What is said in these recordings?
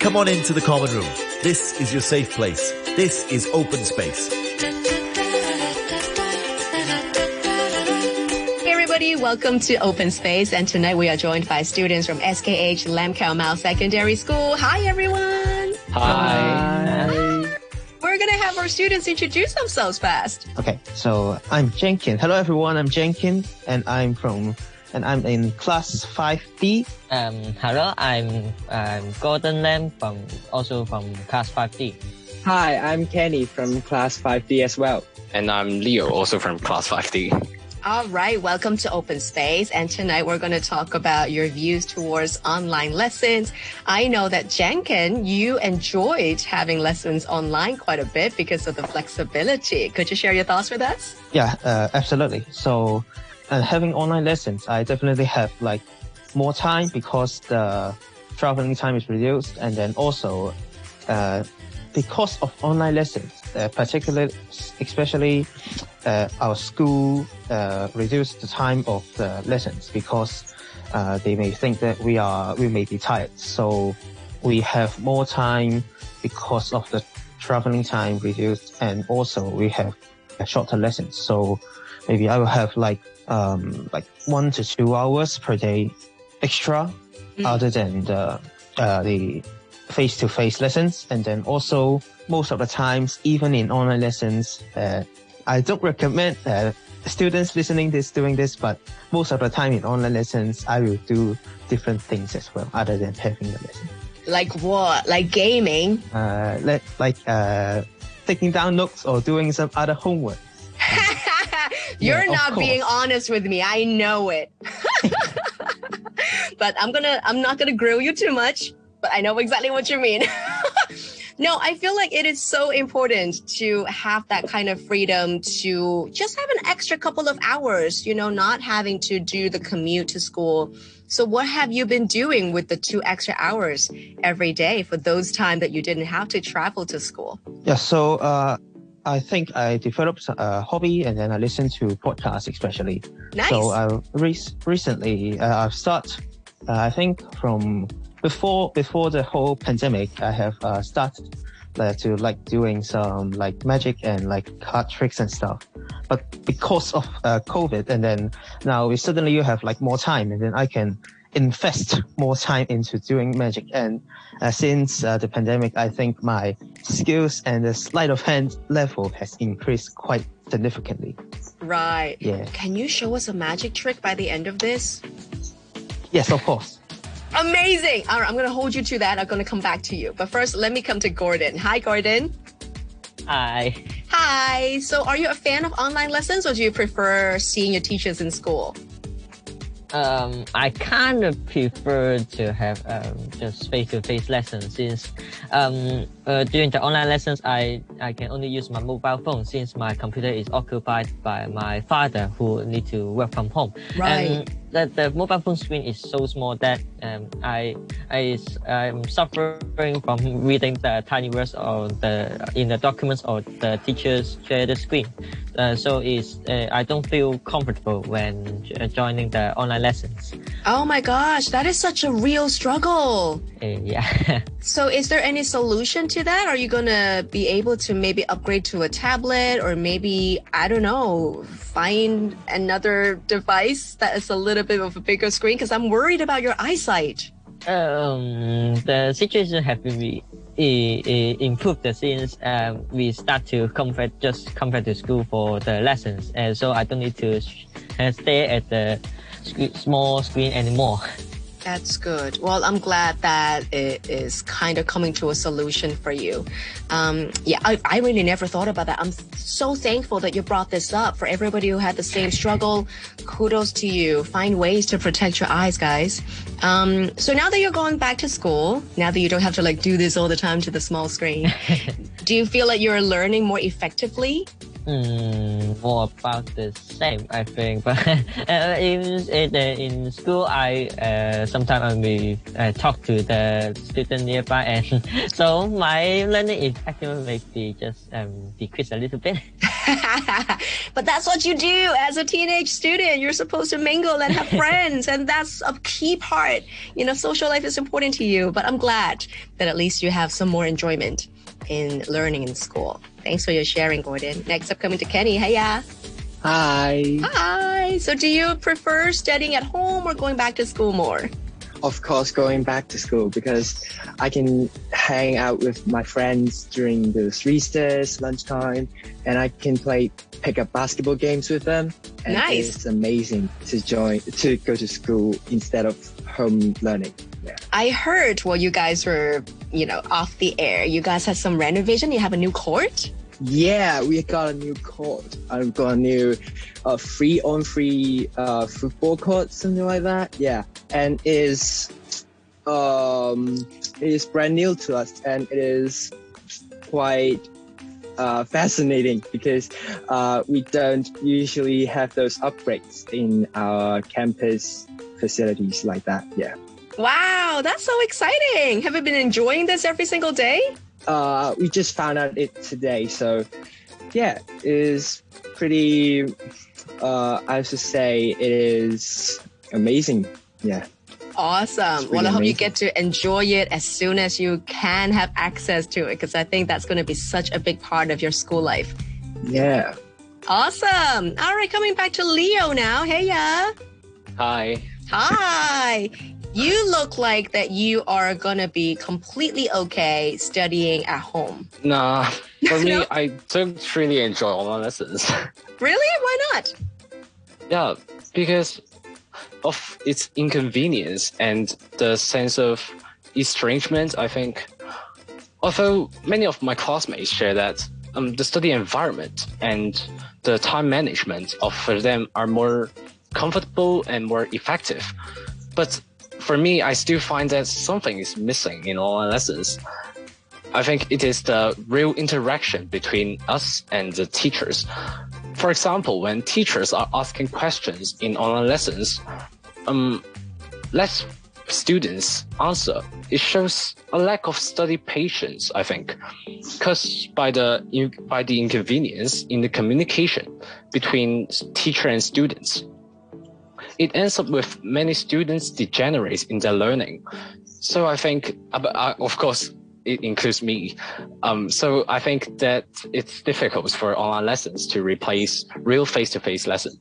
Come on into the common room. This is your safe place. This is open space. Hey everybody, welcome to Open Space and tonight we are joined by students from SKH Lam Kau Mow Secondary School. Hi everyone! Hi. We're gonna have our students introduce themselves first. Okay, so I'm Jenkin. Hello everyone, I'm Jenkin and I'm from and I'm in class 5D. Um, hello, I'm um, Gordon Lam from also from class 5D. Hi, I'm Kenny from class 5D as well. And I'm Leo, also from class 5D. All right, welcome to Open Space. And tonight we're going to talk about your views towards online lessons. I know that Jenkin, you enjoyed having lessons online quite a bit because of the flexibility. Could you share your thoughts with us? Yeah, uh, absolutely. So, uh, having online lessons, I definitely have like more time because the traveling time is reduced, and then also uh, because of online lessons, uh, particularly especially uh, our school uh, reduced the time of the lessons because uh, they may think that we are we may be tired, so we have more time because of the traveling time reduced, and also we have shorter lessons. So maybe I will have like um, like one to two hours per day extra, Mm. other than the uh, the face-to-face lessons, and then also most of the times, even in online lessons, uh, I don't recommend uh, students listening this doing this, but most of the time in online lessons, I will do different things as well, other than having the lesson. Like what? Like gaming? Uh, let, like uh, taking down notes or doing some other homework. You're Yeah, not being honest with me. I know it. but I'm gonna, I'm not gonna grill you too much, but I know exactly what you mean. no, I feel like it is so important to have that kind of freedom to just have an extra couple of hours, you know, not having to do the commute to school. So what have you been doing with the two extra hours every day for those time that you didn't have to travel to school? Yeah, so uh, I think I developed a hobby and then I listen to podcasts especially. Nice. So uh, re- recently uh, I've started, uh, I think from before before the whole pandemic, I have uh, started uh, to like doing some like magic and like card tricks and stuff. But because of uh, COVID, and then now we suddenly you have like more time, and then I can invest more time into doing magic. And uh, since uh, the pandemic, I think my skills and the sleight of hand level has increased quite significantly. right. Yeah. Can you show us a magic trick by the end of this? Yes, of course. Amazing. All right, I'm going to hold you to that. I'm going to come back to you. But first, let me come to Gordon. Hi, Gordon. Hi. Hi. So, are you a fan of online lessons or do you prefer seeing your teachers in school? Um, I kind of prefer to have um, just face-to-face lessons since um, uh, during the online lessons I, I can only use my mobile phone since my computer is occupied by my father who need to work from home. Right. And the, the mobile phone screen is so small that um, I I am suffering from reading the tiny words or the in the documents or the teachers share the screen. Uh, so it's uh, I don't feel comfortable when joining the online lessons. Oh my gosh, that is such a real struggle. Uh, yeah. So, is there any solution to that? Are you going to be able to maybe upgrade to a tablet or maybe, I don't know, find another device that is a little bit of a bigger screen? Because I'm worried about your eyesight. um, the situation have been improved since um, we start to come back, just come back to school for the lessons, and so I don't need to stay at the small screen anymore. That's good. Well, I'm glad that it is kind of coming to a solution for you. Um, yeah, I, I really never thought about that. I'm so thankful that you brought this up for everybody who had the same struggle. Kudos to you. Find ways to protect your eyes, guys. Um, so now that you're going back to school, now that you don't have to like do this all the time to the small screen, do you feel like you're learning more effectively? Mm, more about the same, I think. But uh, in in, uh, in school, I uh, sometimes I may uh, talk to the student nearby, and so my learning is actually maybe just um, decrease a little bit. but that's what you do as a teenage student. You're supposed to mingle and have friends, and that's a key part. You know, social life is important to you. But I'm glad that at least you have some more enjoyment in learning in school. Thanks for your sharing, Gordon. Next up, coming to Kenny. Hey, yeah. Hi. Hi. So, do you prefer studying at home or going back to school more? Of course, going back to school because I can hang out with my friends during the recess, lunchtime, and I can play pick up basketball games with them. And Nice. It's amazing to join to go to school instead of home learning. I heard while you guys were, you know, off the air, you guys had some renovation. You have a new court. Yeah, we got a new court. I've got a new uh, free on free uh, football court, something like that. Yeah, and is um it is brand new to us, and it is quite uh, fascinating because uh, we don't usually have those upgrades in our campus facilities like that. Yeah. Wow, that's so exciting. Have you been enjoying this every single day? uh, we just found out it today. So, yeah, it is pretty. Uh, I have to say, it is amazing. Yeah, Awesome. It's Well, really I hope you get to enjoy it as soon as you can have access to it because I think that's going to be such a big part of your school life. yeah. Awesome. All right, coming back to Leo now. Hey, yeah. Hi. Hi. You look like that you are going to be completely okay studying at home. Nah, for me, No? I don't really enjoy online lessons. Really? Why not? yeah, because of its inconvenience and the sense of estrangement, I think. Although many of my classmates share that um, the study environment and the time management of for them are more comfortable and more effective. But for me, I still find that something is missing in online lessons. I think it is the real interaction between us and the teachers. For example, when teachers are asking questions in online lessons, um, let students answer. It shows a lack of study patience, I think, because by the by the inconvenience in the communication between teacher and students, it ends up with many students degenerate in their learning. So I think, uh, of course, it includes me. Um, so I think that it's difficult for online lessons to replace real face-to-face lesson.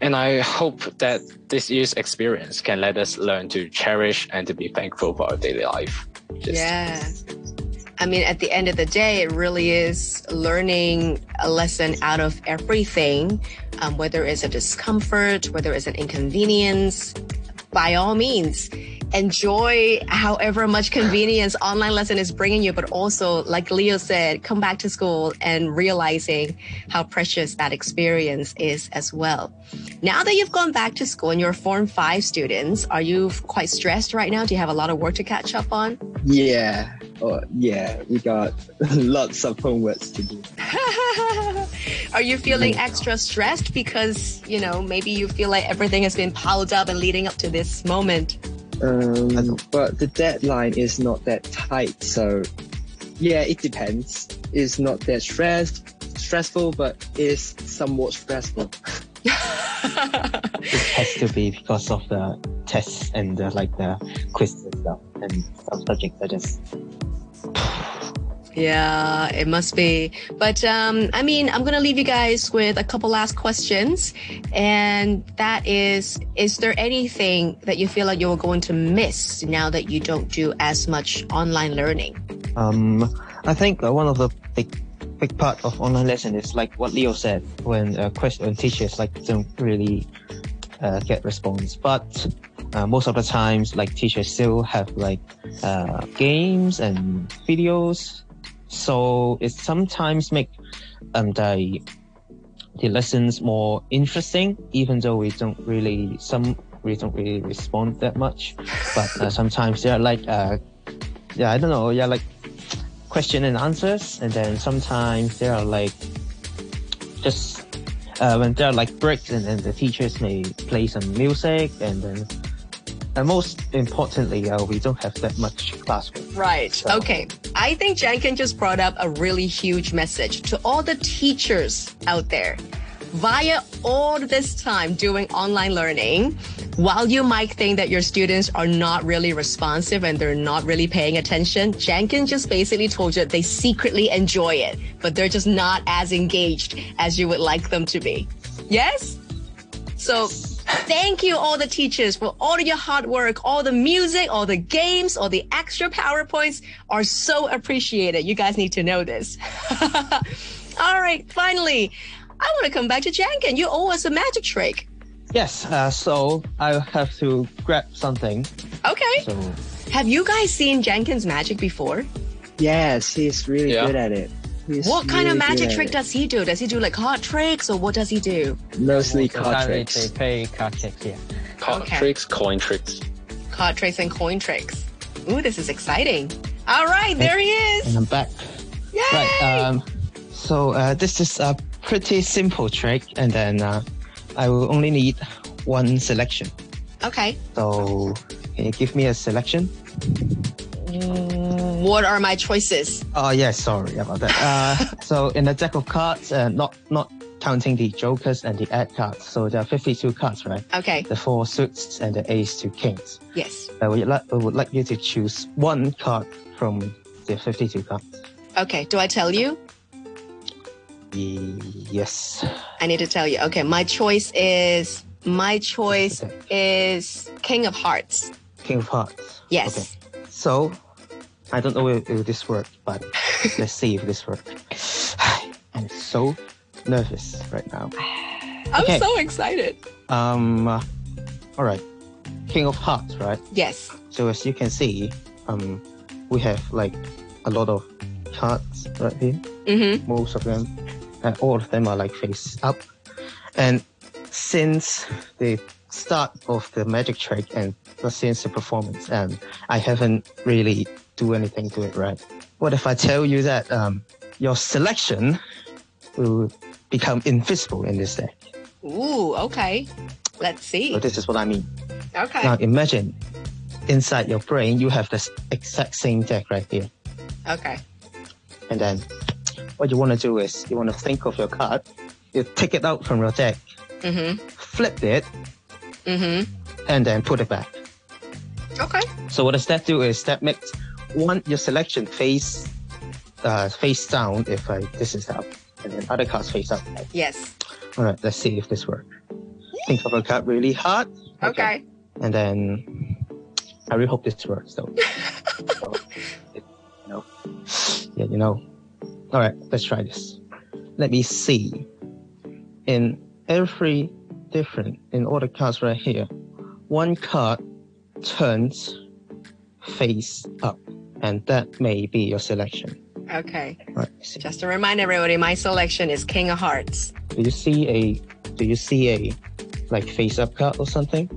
And I hope that this year's experience can let us learn to cherish and to be thankful for our daily life. Just- Yeah. I mean, at the end of the day, it really is learning a lesson out of everything, um, whether it's a discomfort, whether it's an inconvenience. By all means, enjoy however much convenience online lesson is bringing you, but also, like Leo said, come back to school and realizing how precious that experience is as well. Now that you've gone back to school and you're Form 5 students, are you quite stressed right now? Do you have a lot of work to catch up on? Yeah. Oh, yeah. We got lots of homeworks to do. Are you feeling extra stressed because, you know, maybe you feel like everything has been piled up and leading up to this moment? Um, but the deadline is not that tight, so yeah, it depends. It's not that stressed, stressful, but it's somewhat stressful. It has to be because of the tests and the, like the quizzes and stuff, and some subjects are just Yeah, it must be. But um, I mean, I'm going to leave you guys with a couple last questions. And that is Is there anything that you feel like you're going to miss now that you don't do as much online learning? Um, I think one of the big big part of online lesson is like what Leo said when uh, question teachers like don't really uh, get response, but uh, most of the times like teachers still have like uh, games and videos, so it sometimes make um the the lessons more interesting, even though we don't really some we don't really respond that much, but uh, sometimes they're like uh yeah I don't know yeah like question and answers, and then sometimes there are like just uh, when there are like breaks, and then the teachers may play some music, and then and most importantly, uh, we don't have that much classroom. Right. So- Okay. I think Jankin just brought up a really huge message to all the teachers out there. Via all this time doing online learning, while you might think that your students are not really responsive and they're not really paying attention, Jankin just basically told you they secretly enjoy it, but they're just not as engaged as you would like them to be. Yes? So thank you all the teachers for all your hard work. All the music, all the games, all the extra PowerPoints are so appreciated. You guys need to know this. all right, finally, I want to come back to Jenkins. You owe us a magic trick. Yes, uh, so I have to grab something. Okay. So Have you guys seen Jenkins' magic before? Yes, he's really Yeah. good at it. He's What kind of really good magic at trick does he do? Does he do like card tricks or what does he do? Mostly Most card tricks. They play card tricks, yeah. Card Okay. tricks, coin tricks. Card tricks and coin tricks. Ooh, this is exciting. All right, there he is. and. I'm back. Yay! Right. Um, so uh, this is a pretty simple trick, and then uh, I will only need one selection. okay. So can you give me a selection? What are my choices? Oh yes, sorry about that. Uh, so in the deck of cards, uh, not not counting the jokers and the ad cards. So there are 52 cards, right? Okay. The four suits and the ace to kings. Yes. I would, like, I would like you to choose one card from the 52 cards. Okay. Do I tell you? Yes. I need to tell you. Okay. My choice is my choice is King of Hearts. King of Hearts. Yes. Okay. So, I don't know if, if this works, but let's see if this works. I'm so nervous right now. I'm Okay. so excited. Um, uh, all right. King of Hearts, right? Yes. So as you can see, um, we have like a lot of cards right here. Mm-hmm. Most of them, and all of them are like face up. And since the start of the magic trick and since the performance, and I haven't really do anything to it, right? What if I tell you that um, your selection will become invisible in this deck? Ooh. Okay. Let's see. So this is what I mean. Okay. Now imagine inside your brain you have this exact same deck right here. Okay. And then what you want to do is you want to think of your card, you take it out from your deck, Mm-hmm. flip it, Mm-hmm. and then put it back. Okay. So what does that do is that makes one your selection face uh, face down if I, this is up, and then other cards face up. Yes. All right, let's see if this works. Think of a card really hard. Okay. And then I really hope this works though. so, it, you know, yeah, you know. All right, let's try this. Let me see. In every different, in all the cards right here, one card turns face up, and that may be your selection. Okay. Right. Just to remind everybody, my selection is King of Hearts. Do you see a? Do you see a, like face up card or something?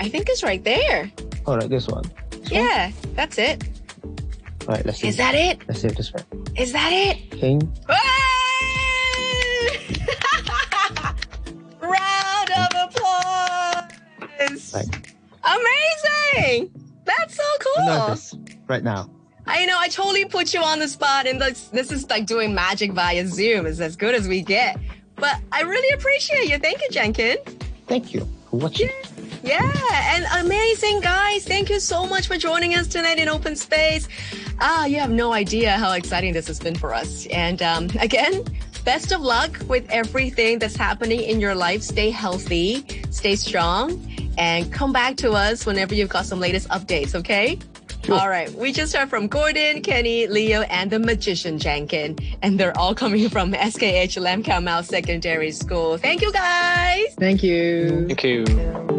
I think it's right there. All right, this one. Yeah, that's it. All right, let's see. Is that it? Let's see if this works. Is that it? King Round of applause! Right. Amazing! That's so I'm cool. nervous right now. I know I totally put you on the spot, and this, this is like doing magic via Zoom. It's as good as we get. But I really appreciate you. Thank you, Jenkin. Thank you for watching. Yeah, and amazing guys. Thank you so much for joining us tonight in Open Space. Ah, you have no idea how exciting this has been for us. And um, again, best of luck with everything that's happening in your life. Stay healthy, stay strong, and come back to us whenever you've got some latest updates, okay? Sure. All right, we just heard from Gordon, Kenny, Leo, and the magician Jankin, and they're all coming from SKH Lam Kau Mow Secondary School. Thank you guys. Thank you. Thank you.